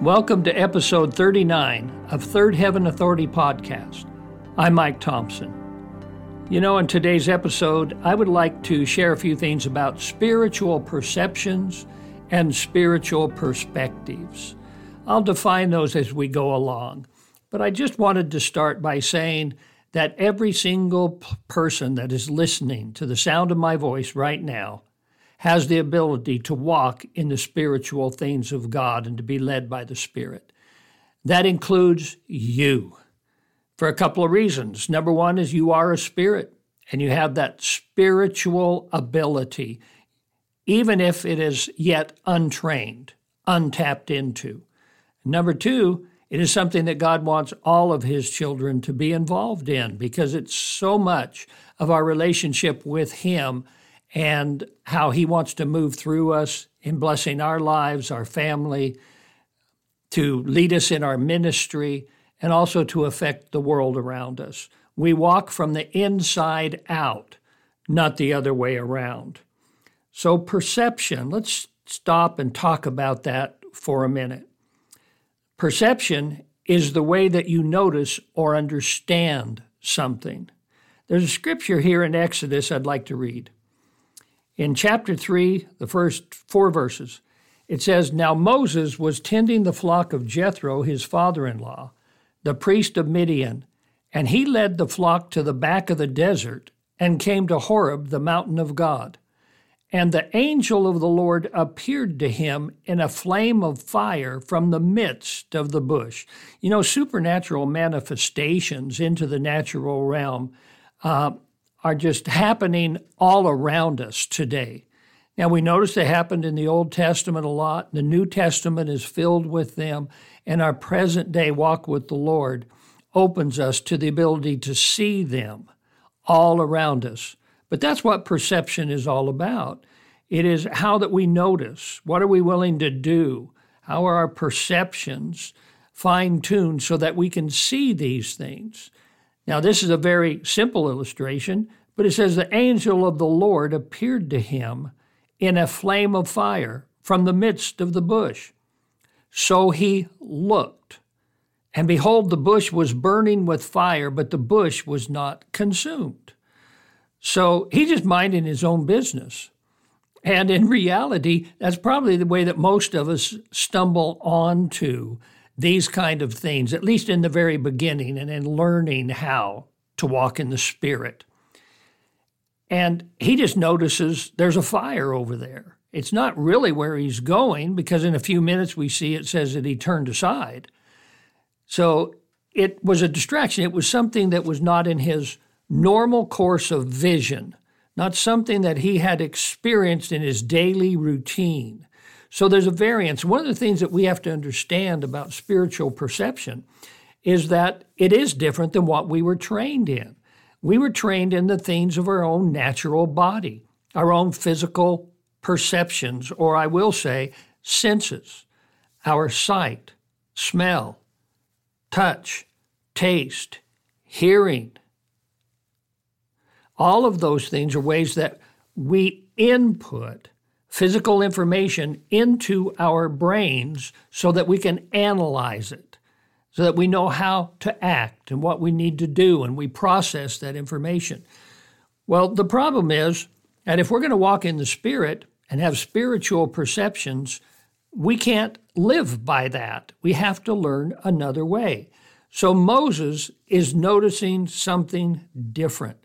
Welcome to episode 39 of Third Heaven Authority Podcast. I'm Mike Thompson. You know, in today's episode, I would like to share a few things about spiritual perceptions and spiritual perspectives. I'll define those as we go along, but I just wanted to start by saying that every single person that is listening to the sound of my voice right now has the ability to walk in the spiritual things of God and to be led by the Spirit. That includes you for a couple of reasons. Number one is you are a spirit and you have that spiritual ability, even if it is yet untrained, untapped into. Number two, it is something that God wants all of His children to be involved in because it's so much of our relationship with Him and how He wants to move through us in blessing our lives, our family, to lead us in our ministry, and also to affect the world around us. We walk from the inside out, not the other way around. So, perception, let's stop and talk about that for a minute. Perception is the way that you notice or understand something. There's a scripture here in Exodus I'd like to read. In chapter 3, the first four verses, it says, Now Moses was tending the flock of Jethro, his father in law, the priest of Midian, and he led the flock to the back of the desert and came to Horeb, the mountain of God. And the angel of the Lord appeared to him in a flame of fire from the midst of the bush. You know, supernatural manifestations into the natural realm uh, are just happening all around us today. Now, we notice they happened in the Old Testament a lot. The New Testament is filled with them, and our present day walk with the Lord opens us to the ability to see them all around us. But that's what perception is all about. It is how that we notice. What are we willing to do? How are our perceptions fine tuned so that we can see these things? Now, this is a very simple illustration, but it says the angel of the Lord appeared to him in a flame of fire from the midst of the bush. So he looked, and behold, the bush was burning with fire, but the bush was not consumed. So he's just minding his own business. And in reality, that's probably the way that most of us stumble onto these kind of things, at least in the very beginning and in learning how to walk in the Spirit. And he just notices there's a fire over there. It's not really where he's going because in a few minutes we see it says that he turned aside. So it was a distraction. It was something that was not in his normal course of vision, not something that he had experienced in his daily routine. So there's a variance. One of the things that we have to understand about spiritual perception is that it is different than what we were trained in. We were trained in the things of our own natural body, our own physical perceptions, or I will say, senses, our sight, smell, touch, taste, hearing. All of those things are ways that we input physical information into our brains so that we can analyze it, so that we know how to act and what we need to do, and we process that information. Well, the problem is that if we're going to walk in the Spirit and have spiritual perceptions, we can't live by that. We have to learn another way. So Moses is noticing something different.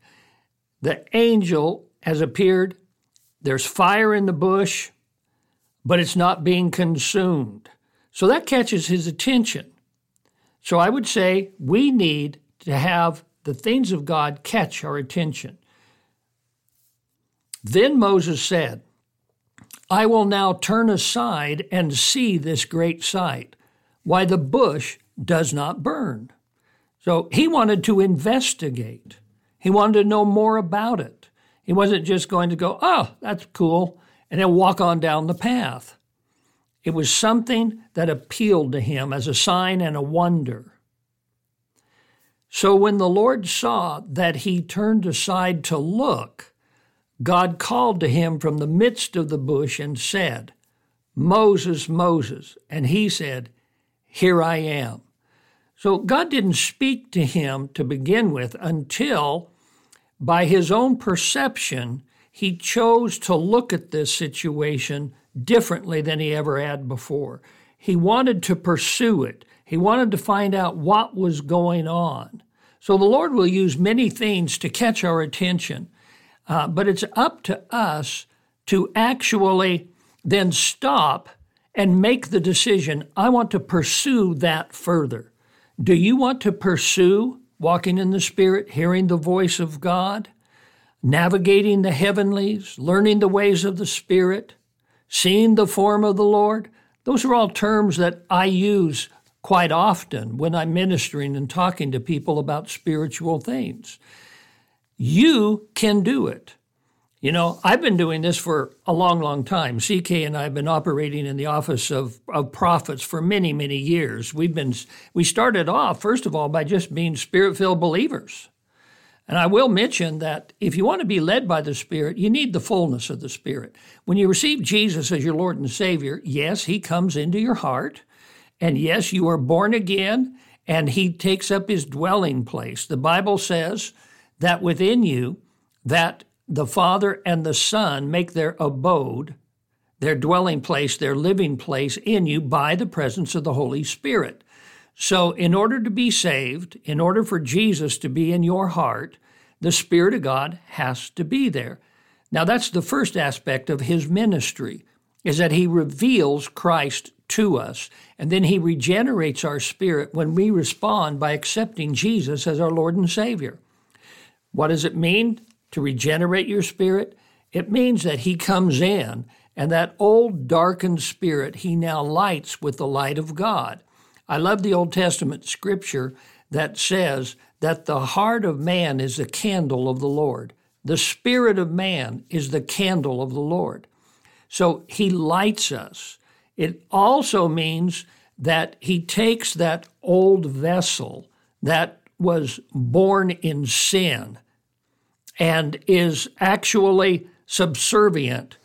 The angel has appeared there's fire in the bush, but it's not being consumed. So that catches his attention. So I would say we need to have the things of God catch our attention. Then Moses said, I will now turn aside and see this great sight, why the bush does not burn. So he wanted to investigate. He wanted to know more about it. He wasn't just going to go, oh, that's cool, and then walk on down the path. It was something that appealed to him as a sign and a wonder. So when the Lord saw that he turned aside to look, God called to him from the midst of the bush and said, Moses, Moses. And he said, here I am. So God didn't speak to him to begin with until, by his own perception, he chose to look at this situation differently than he ever had before. He wanted to pursue it, he wanted to find out what was going on. So the Lord will use many things to catch our attention, uh, but it's up to us to actually then stop and make the decision I want to pursue that further. Do you want to pursue walking in the Spirit, hearing the voice of God, navigating the heavenlies, learning the ways of the Spirit, seeing the form of the Lord? Those are all terms that I use quite often when I'm ministering and talking to people about spiritual things. You can do it. You know, I've been doing this for a long, long time. CK and I have been operating in the office of, of prophets for many, many years. We've been we started off, first of all, by just being spirit-filled believers. And I will mention that if you want to be led by the Spirit, you need the fullness of the Spirit. When you receive Jesus as your Lord and Savior, yes, He comes into your heart. And yes, you are born again, and He takes up His dwelling place. The Bible says that within you, that the Father and the Son make their abode, their dwelling place, their living place in you by the presence of the Holy Spirit. So, in order to be saved, in order for Jesus to be in your heart, the Spirit of God has to be there. Now, that's the first aspect of his ministry, is that he reveals Christ to us, and then he regenerates our spirit when we respond by accepting Jesus as our Lord and Savior. What does it mean? To regenerate your spirit, it means that He comes in and that old darkened spirit He now lights with the light of God. I love the Old Testament scripture that says that the heart of man is the candle of the Lord. The spirit of man is the candle of the Lord. So he lights us. It also means that he takes that old vessel that was born in sin and is actually subservient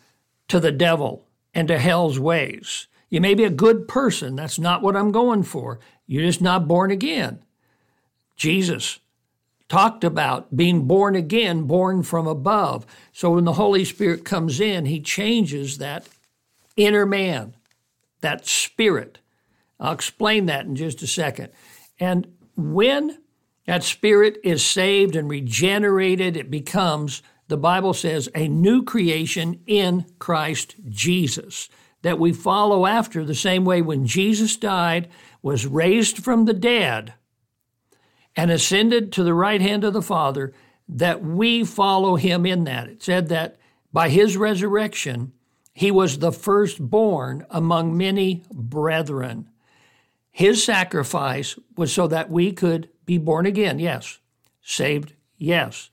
to the devil and to hell's ways. You may be a good person. That's not what I'm going for. You're just not born again. Jesus talked about being born again, born from above. So when the Holy Spirit comes in, he changes that inner man, that spirit. I'll explain that in just a second. And when that spirit is saved and regenerated. It becomes, the Bible says, a new creation in Christ Jesus that we follow after the same way when Jesus died, was raised from the dead, and ascended to the right hand of the Father, that we follow him in that. It said that by his resurrection, he was the firstborn among many brethren. His sacrifice was so that we could be born again, yes. Saved, yes.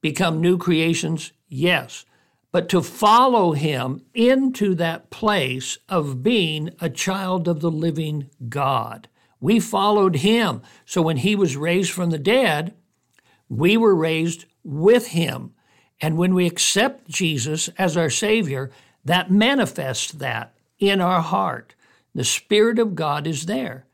Become new creations, yes. But to follow him into that place of being a child of the living God. We followed him. So when he was raised from the dead, we were raised with him. And when we accept Jesus as our Savior, that manifests that in our heart. The Spirit of God is there.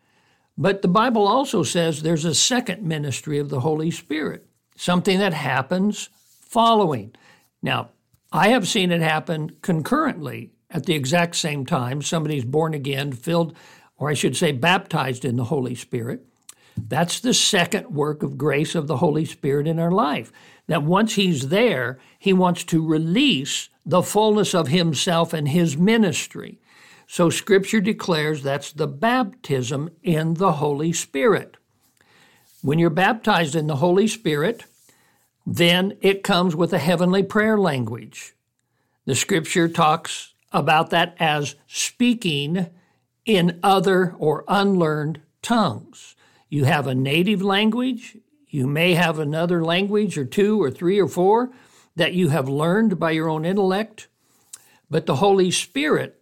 But the Bible also says there's a second ministry of the Holy Spirit, something that happens following. Now, I have seen it happen concurrently at the exact same time. Somebody's born again, filled, or I should say, baptized in the Holy Spirit. That's the second work of grace of the Holy Spirit in our life. That once He's there, He wants to release the fullness of Himself and His ministry. So Scripture declares that's the baptism in the Holy Spirit. When you're baptized in the Holy Spirit, then it comes with a heavenly prayer language. The Scripture talks about that as speaking in other or unlearned tongues. You have a native language, you may have another language or two or three or four that you have learned by your own intellect, but the Holy Spirit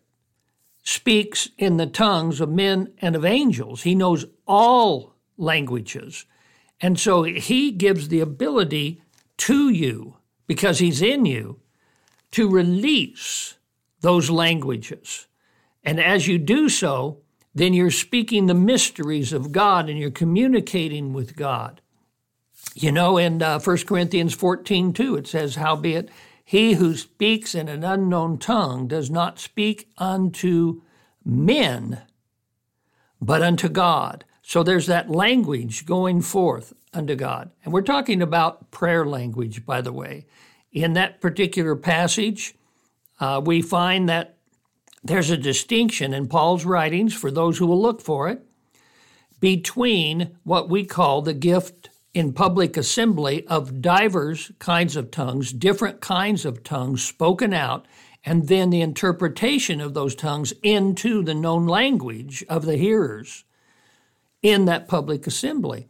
speaks in the tongues of men and of angels. He knows all languages. And so he gives the ability to you, because he's in you, to release those languages. And as you do so, then you're speaking the mysteries of God and you're communicating with God. You know, in uh, 1 Corinthians 14, 2, it says, Howbeit, he who speaks in an unknown tongue does not speak unto men, but unto God. So there's that language going forth unto God. And we're talking about prayer language, by the way. In that particular passage, uh, we find that there's a distinction in Paul's writings, for those who will look for it, between what we call the gift in public assembly of divers kinds of tongues, different kinds of tongues spoken out, and then the interpretation of those tongues into the known language of the hearers in that public assembly.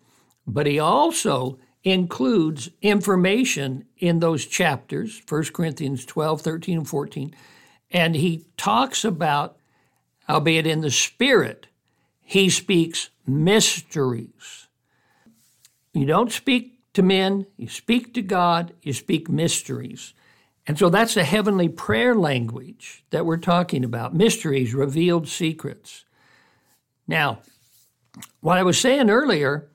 But he also includes information in those chapters, 1 Corinthians 12, 13, and 14, and he talks about, albeit in the Spirit, he speaks mysteries. You don't speak to men, you speak to God, you speak mysteries. And so that's the heavenly prayer language that we're talking about mysteries, revealed secrets. Now, what I was saying earlier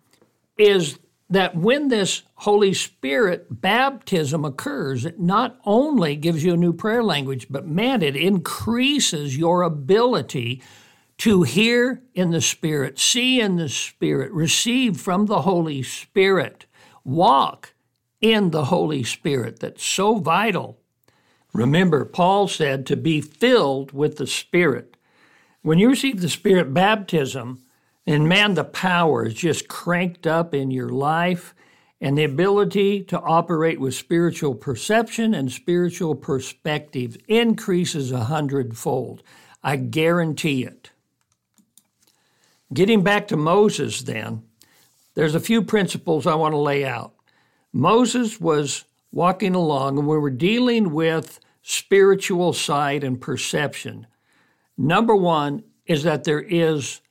is that when this Holy Spirit baptism occurs, it not only gives you a new prayer language, but man, it increases your ability to hear in the Spirit, see in the Spirit, receive from the Holy Spirit, walk in the Holy Spirit that's so vital. Remember, Paul said to be filled with the Spirit. When you receive the Spirit baptism, and man, the power is just cranked up in your life, and the ability to operate with spiritual perception and spiritual perspective increases a hundredfold. I guarantee it. Getting back to Moses, then, there's a few principles I want to lay out. Moses was walking along, and we were dealing with spiritual sight and perception. Number one is that there is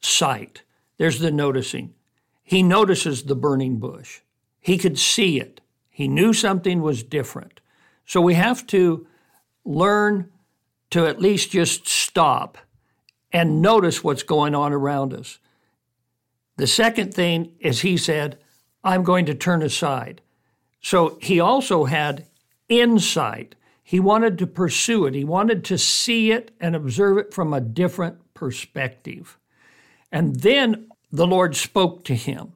sight. There's the noticing. He notices the burning bush. He could see it. He knew something was different. So we have to learn to at least just stop and notice what's going on around us. The second thing is he said, I'm going to turn aside. So he also had insight. He wanted to pursue it, he wanted to see it and observe it from a different perspective. And then the Lord spoke to him.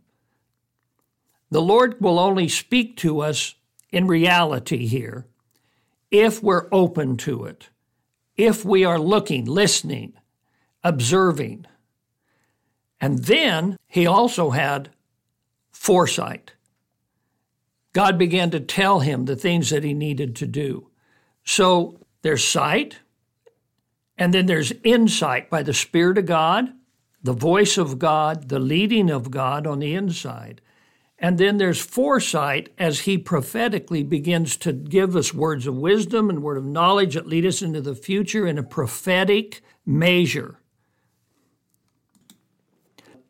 The Lord will only speak to us in reality here if we're open to it, if we are looking, listening, observing. And then he also had foresight. God began to tell him the things that he needed to do. So there's sight, and then there's insight by the Spirit of God the voice of God, the leading of God on the inside. And then there's foresight as he prophetically begins to give us words of wisdom and word of knowledge that lead us into the future in a prophetic measure.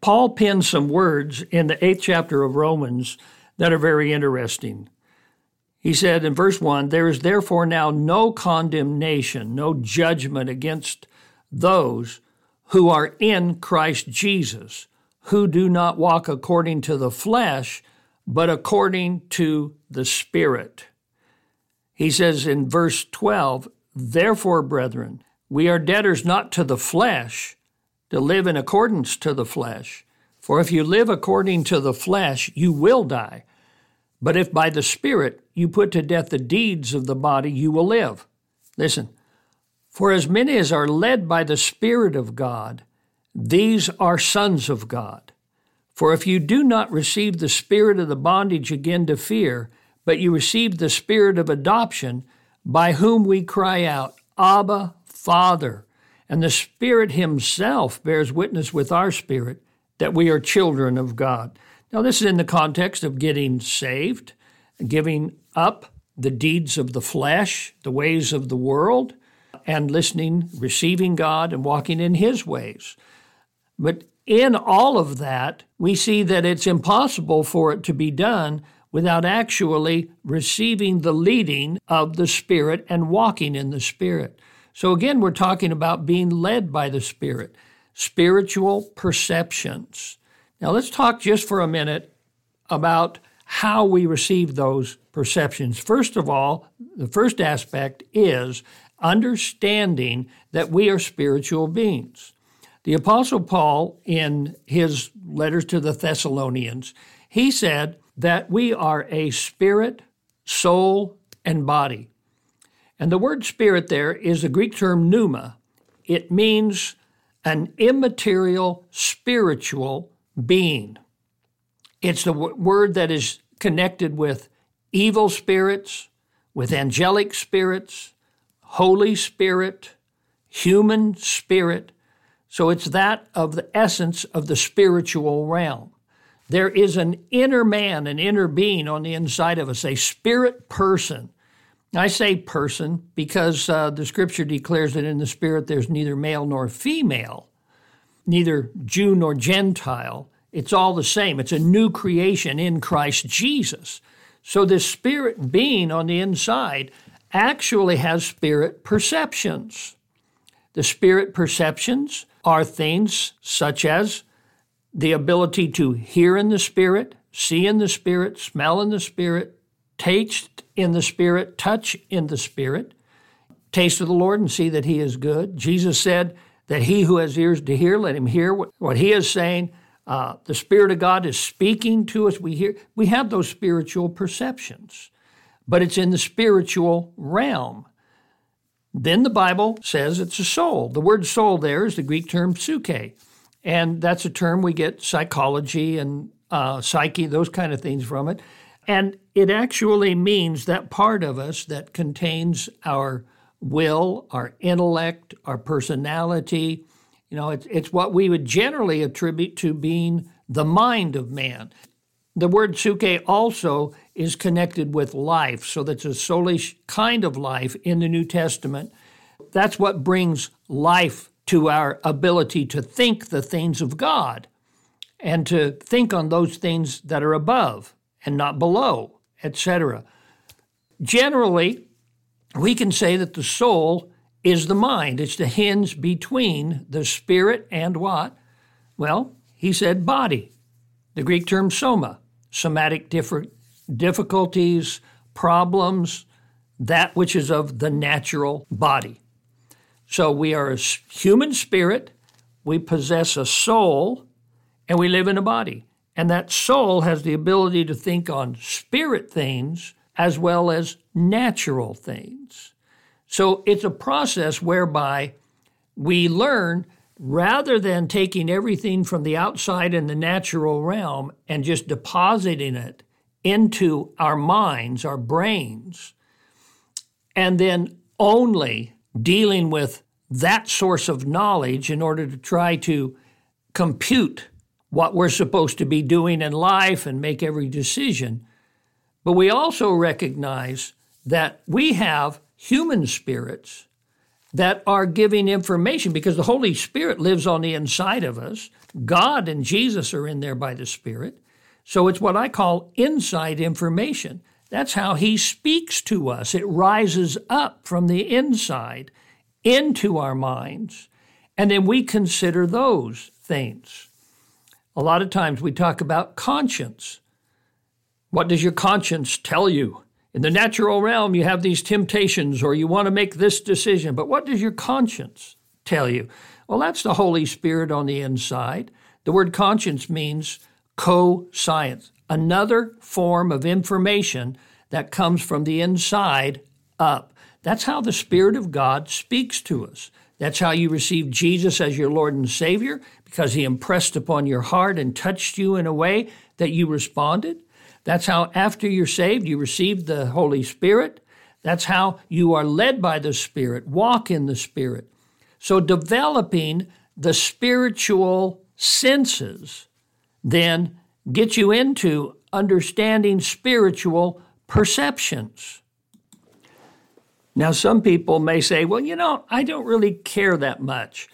Paul pins some words in the eighth chapter of Romans that are very interesting. He said in verse 1 There is therefore now no condemnation, no judgment against those who are in Christ Jesus, who do not walk according to the flesh, but according to the Spirit. He says in verse 12, Therefore, brethren, we are debtors not to the flesh, to live in accordance to the flesh. For if you live according to the flesh, you will die. But if by the Spirit you put to death the deeds of the body, you will live. Listen, for as many as are led by the Spirit of God, these are sons of God. For if you do not receive the spirit of the bondage again to fear, but you receive the spirit of adoption, by whom we cry out, Abba, Father, and the Spirit Himself bears witness with our spirit that we are children of God. Now, this is in the context of getting saved, giving up the deeds of the flesh, the ways of the world, and listening, receiving God, and walking in His ways. But in all of that, we see that it's impossible for it to be done without actually receiving the leading of the Spirit and walking in the Spirit. So again, we're talking about being led by the Spirit. spiritual perceptions. Now, let's talk just for a minute about how we receive those perceptions. First of all, the first aspect is understanding that we are spiritual beings. The Apostle Paul, in his letters to the Thessalonians, he said that we are a spirit, soul, and body. And the word spirit there is the Greek term pneuma. It means an immaterial spiritual being. It's the w- word that is connected with evil spirits, with angelic spirits, Holy Spirit, human spirit. So it's that of the essence of the spiritual realm. There is an inner man, an inner being on the inside of us, a spirit person. I say person because uh, the scripture declares that in the spirit there's neither male nor female, neither Jew nor Gentile. It's all the same. It's a new creation in Christ Jesus. So this spirit being on the inside actually has spirit perceptions. The spirit perceptions are things such as the ability to hear in the spirit, see in the spirit, smell in the spirit, taste in the Spirit, touch in the Spirit, taste of the Lord and see that He is good. Jesus said that he who has ears to hear, let him hear what, what He is saying. Uh, the Spirit of God is speaking to us. We hear, we have those spiritual perceptions, but it's in the spiritual realm. Then the Bible says it's a soul. The word soul there is the Greek term psyche, and that's a term we get psychology and uh, psyche, those kind of things from it. And it actually means that part of us that contains our will, our intellect, our personality. You know, it's, it's what we would generally attribute to being the mind of man. The word psyche also is connected with life, so that's a soulish kind of life in the New Testament. That's what brings life to our ability to think the things of God and to think on those things that are above and not below, etc. Generally, we can say that the soul is the mind. It's the hinge between the spirit and what? Well, he said body. The Greek term soma, somatic difficulties, problems, that which is of the natural body. So we are a human spirit, we possess a soul, and we live in a body. And that soul has the ability to think on spirit things as well as natural things. So it's a process whereby we learn rather than taking everything from the outside in the natural realm and just depositing it into our minds, our brains, and then only dealing with that source of knowledge in order to try to compute what we're supposed to be doing in life and make every decision. But we also recognize that we have human spirits that are giving information because the Holy Spirit lives on the inside of us. God and Jesus are in there by the Spirit. So it's what I call inside information. That's how He speaks to us. It rises up from the inside into our minds, and then we consider those things. A lot of times we talk about conscience. What does your conscience tell you? In the natural realm, you have these temptations or you want to make this decision, but what does your conscience tell you? Well, that's the Holy Spirit on the inside. The word conscience means co science, another form of information that comes from the inside up. That's how the Spirit of God speaks to us. That's how you receive Jesus as your Lord and Savior, because He impressed upon your heart and touched you in a way that you responded. That's how, after you're saved, you receive the Holy Spirit. That's how you are led by the Spirit, walk in the Spirit. So, developing the spiritual senses then get you into understanding spiritual perceptions. Now, some people may say, well, you know, I don't really care that much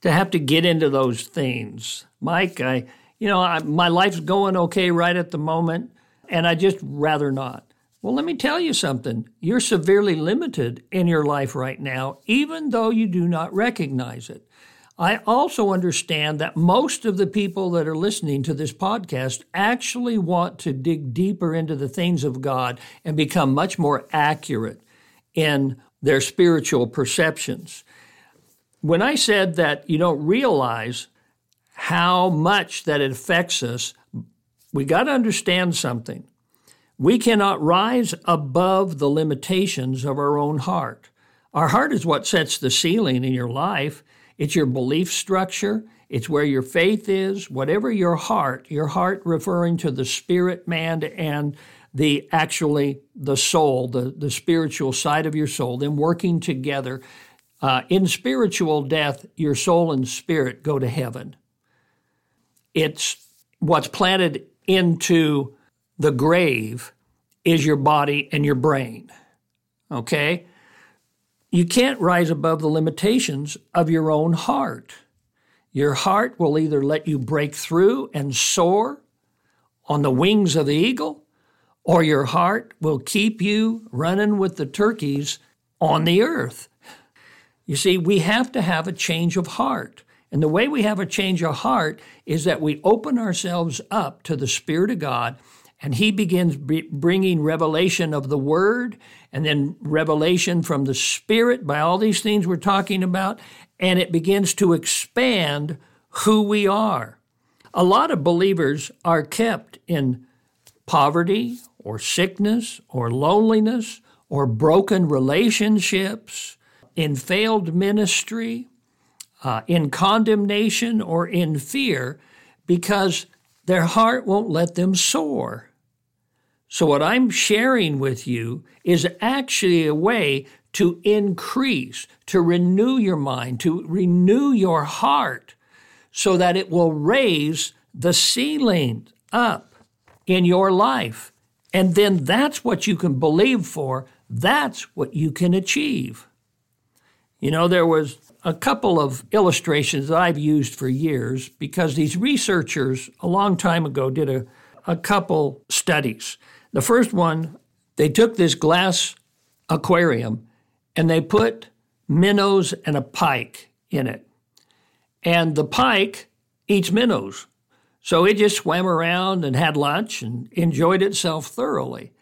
to have to get into those things. Mike, I, you know, I, my life's going okay right at the moment, and I just rather not. Well, let me tell you something. You're severely limited in your life right now, even though you do not recognize it. I also understand that most of the people that are listening to this podcast actually want to dig deeper into the things of God and become much more accurate in their spiritual perceptions. When I said that you don't realize how much that it affects us, we got to understand something. We cannot rise above the limitations of our own heart. Our heart is what sets the ceiling in your life. It's your belief structure. It's where your faith is. Whatever your heart, your heart referring to the spirit man and the actually the soul, the, the spiritual side of your soul, them working together. Uh, in spiritual death, your soul and spirit go to heaven. It's what's planted into the grave is your body and your brain. Okay? You can't rise above the limitations of your own heart. Your heart will either let you break through and soar on the wings of the eagle, or your heart will keep you running with the turkeys on the earth. You see, we have to have a change of heart. And the way we have a change of heart is that we open ourselves up to the Spirit of God and he begins bringing revelation of the word and then revelation from the spirit by all these things we're talking about and it begins to expand who we are a lot of believers are kept in poverty or sickness or loneliness or broken relationships in failed ministry uh, in condemnation or in fear because their heart won't let them soar so, what I'm sharing with you is actually a way to increase, to renew your mind, to renew your heart, so that it will raise the ceiling up in your life. And then that's what you can believe for, that's what you can achieve. You know, there was a couple of illustrations that I've used for years because these researchers a long time ago did a, a couple studies the first one, they took this glass aquarium and they put minnows and a pike in it. And the pike eats minnows. So it just swam around and had lunch and enjoyed itself thoroughly.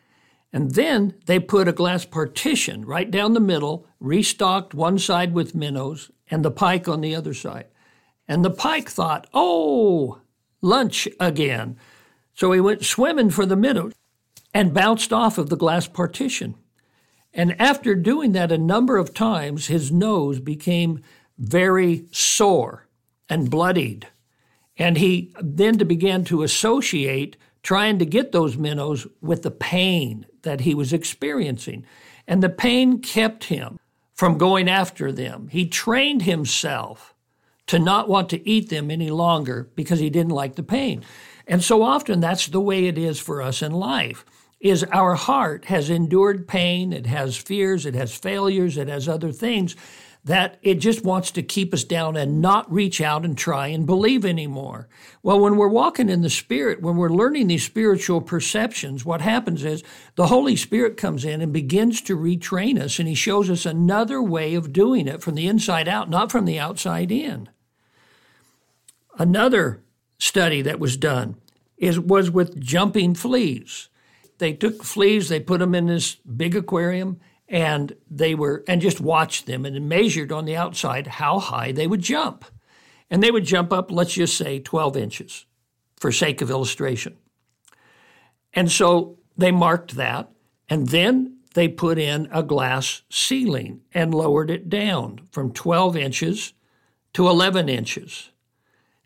And then they put a glass partition right down the middle, restocked one side with minnows and the pike on the other side. And the pike thought, oh, lunch again. So he went swimming for the minnows and bounced off of the glass partition. And after doing that a number of times, his nose became very sore and bloodied. And he then began to associate trying to get those minnows with the pain that he was experiencing. And the pain kept him from going after them. He trained himself to not want to eat them any longer because he didn't like the pain. And so often that's the way it is for us in life is our heart has endured pain, it has fears, it has failures, it has other things that it just wants to keep us down and not reach out and try and believe anymore. Well, when we're walking in the Spirit, when we're learning these spiritual perceptions, what happens is the Holy Spirit comes in and begins to retrain us, and He shows us another way of doing it from the inside out, not from the outside in. Another study that was done is, was with jumping fleas they took fleas, they put them in this big aquarium, and they were and just watched them and measured on the outside how high they would jump. And they would jump up, let's just say 12 inches for sake of illustration. And so they marked that, and then they put in a glass ceiling and lowered it down from 12 inches to 11 inches.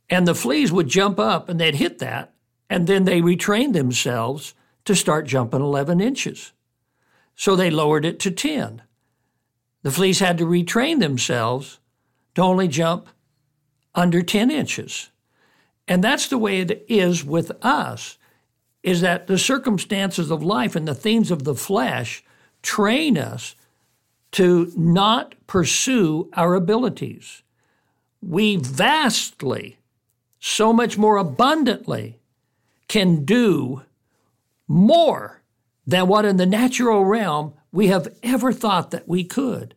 And the fleas would jump up and they'd hit that, and then they retrained themselves to start jumping 11 inches. So they lowered it to 10. The fleas had to retrain themselves to only jump under 10 inches. And that's the way it is with us is that the circumstances of life and the things of the flesh train us to not pursue our abilities. We vastly, so much more abundantly, can do more than what in the natural realm we have ever thought that we could.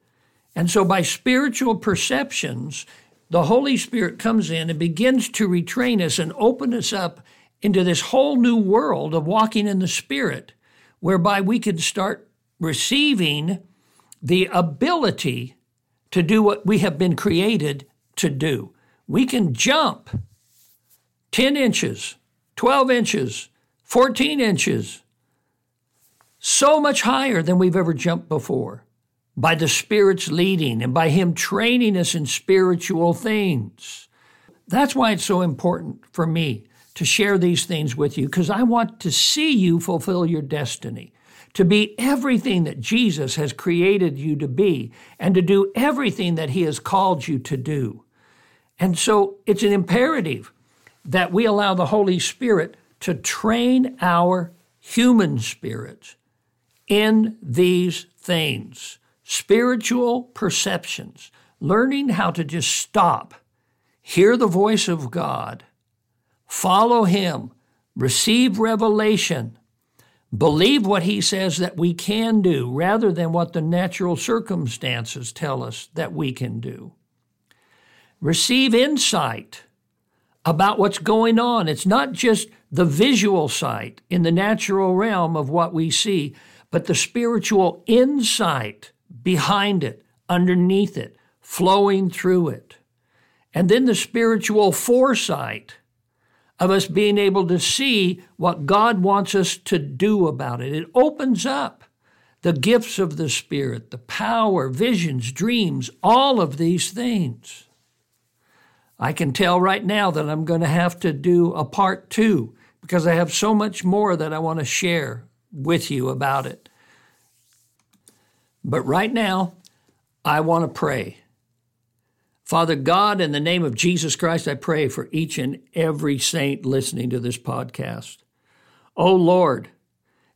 And so, by spiritual perceptions, the Holy Spirit comes in and begins to retrain us and open us up into this whole new world of walking in the Spirit, whereby we can start receiving the ability to do what we have been created to do. We can jump 10 inches, 12 inches, 14 inches, so much higher than we've ever jumped before by the Spirit's leading and by Him training us in spiritual things. That's why it's so important for me to share these things with you, because I want to see you fulfill your destiny to be everything that Jesus has created you to be and to do everything that He has called you to do. And so it's an imperative that we allow the Holy Spirit to train our human spirits in these things spiritual perceptions, learning how to just stop, hear the voice of God, follow Him, receive revelation believe what he says that we can do rather than what the natural circumstances tell us that we can do. Receive insight about what's going on. It's not just the visual sight in the natural realm of what we see, but the spiritual insight behind it, underneath it, flowing through it. And then the spiritual foresight of us being able to see what God wants us to do about it. It opens up the gifts of the Spirit, the power, visions, dreams, all of these things. I can tell right now that I'm going to have to do a part two because I have so much more that I want to share with you about it. But right now, I want to pray. Father God, in the name of Jesus Christ, I pray for each and every saint listening to this podcast. Oh Lord,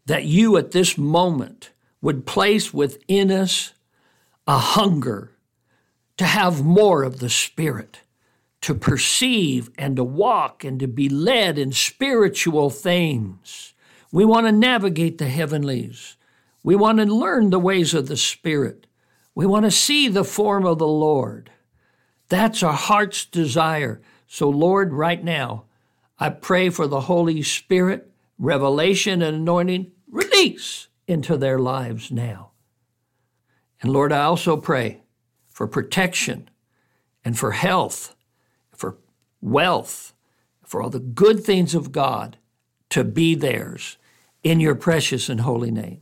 that you at this moment would place within us a hunger to have more of the Spirit, to perceive and to walk and to be led in spiritual things. We want to navigate the heavenlies. We want to learn the ways of the Spirit. We want to see the form of the Lord. That's our heart's desire. So, Lord, right now, I pray for the Holy Spirit, revelation and anointing, release into their lives now. And Lord, I also pray for protection and for health, for wealth, for all the good things of God to be theirs in your precious and holy name.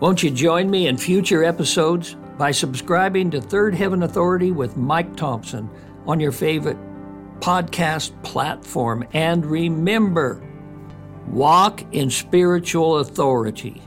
Won't you join me in future episodes by subscribing to Third Heaven Authority with Mike Thompson on your favorite podcast platform. And remember, walk in spiritual authority.